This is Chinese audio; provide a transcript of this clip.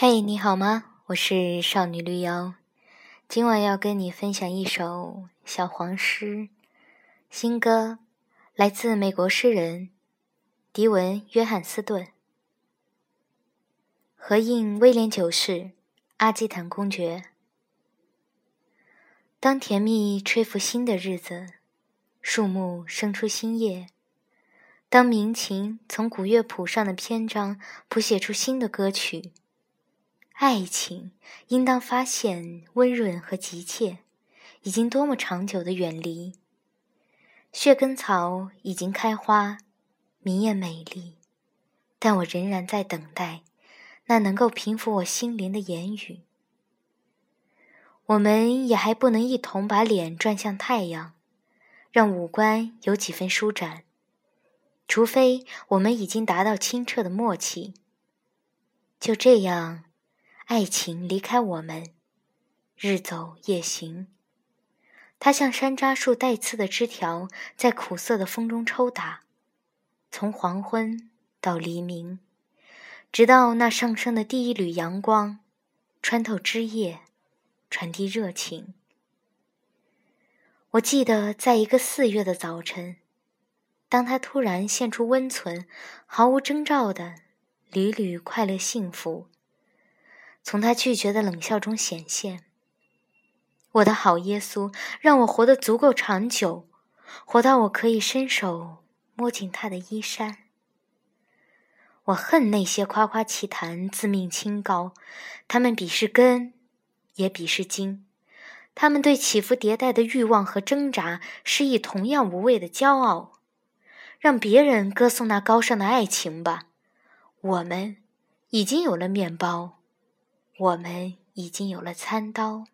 嘿，你好吗？我是少女绿妖，今晚要跟你分享一首小黄诗，新歌，来自美国诗人迪文·约翰斯顿，合印威廉九世，阿基坦公爵。当甜蜜吹拂新的日子，树木生出新叶，当民琴从古乐谱上的篇章谱写出新的歌曲。爱情应当发现温润和急切，已经多么长久的远离。血根草已经开花，明艳美丽，但我仍然在等待那能够平复我心灵的言语。我们也还不能一同把脸转向太阳，让五官有几分舒展，除非我们已经达到清澈的默契。就这样。爱情离开我们，日走夜行。它像山楂树带刺的枝条，在苦涩的风中抽打，从黄昏到黎明，直到那上升的第一缕阳光穿透枝叶，传递热情。我记得，在一个四月的早晨，当他突然现出温存，毫无征兆的缕缕快乐幸福。从他拒绝的冷笑中显现。我的好耶稣，让我活得足够长久，活到我可以伸手摸进他的衣衫。我恨那些夸夸其谈、自命清高，他们鄙视根，也鄙视茎。他们对起伏迭代的欲望和挣扎，施以同样无谓的骄傲。让别人歌颂那高尚的爱情吧，我们已经有了面包。我们已经有了餐刀。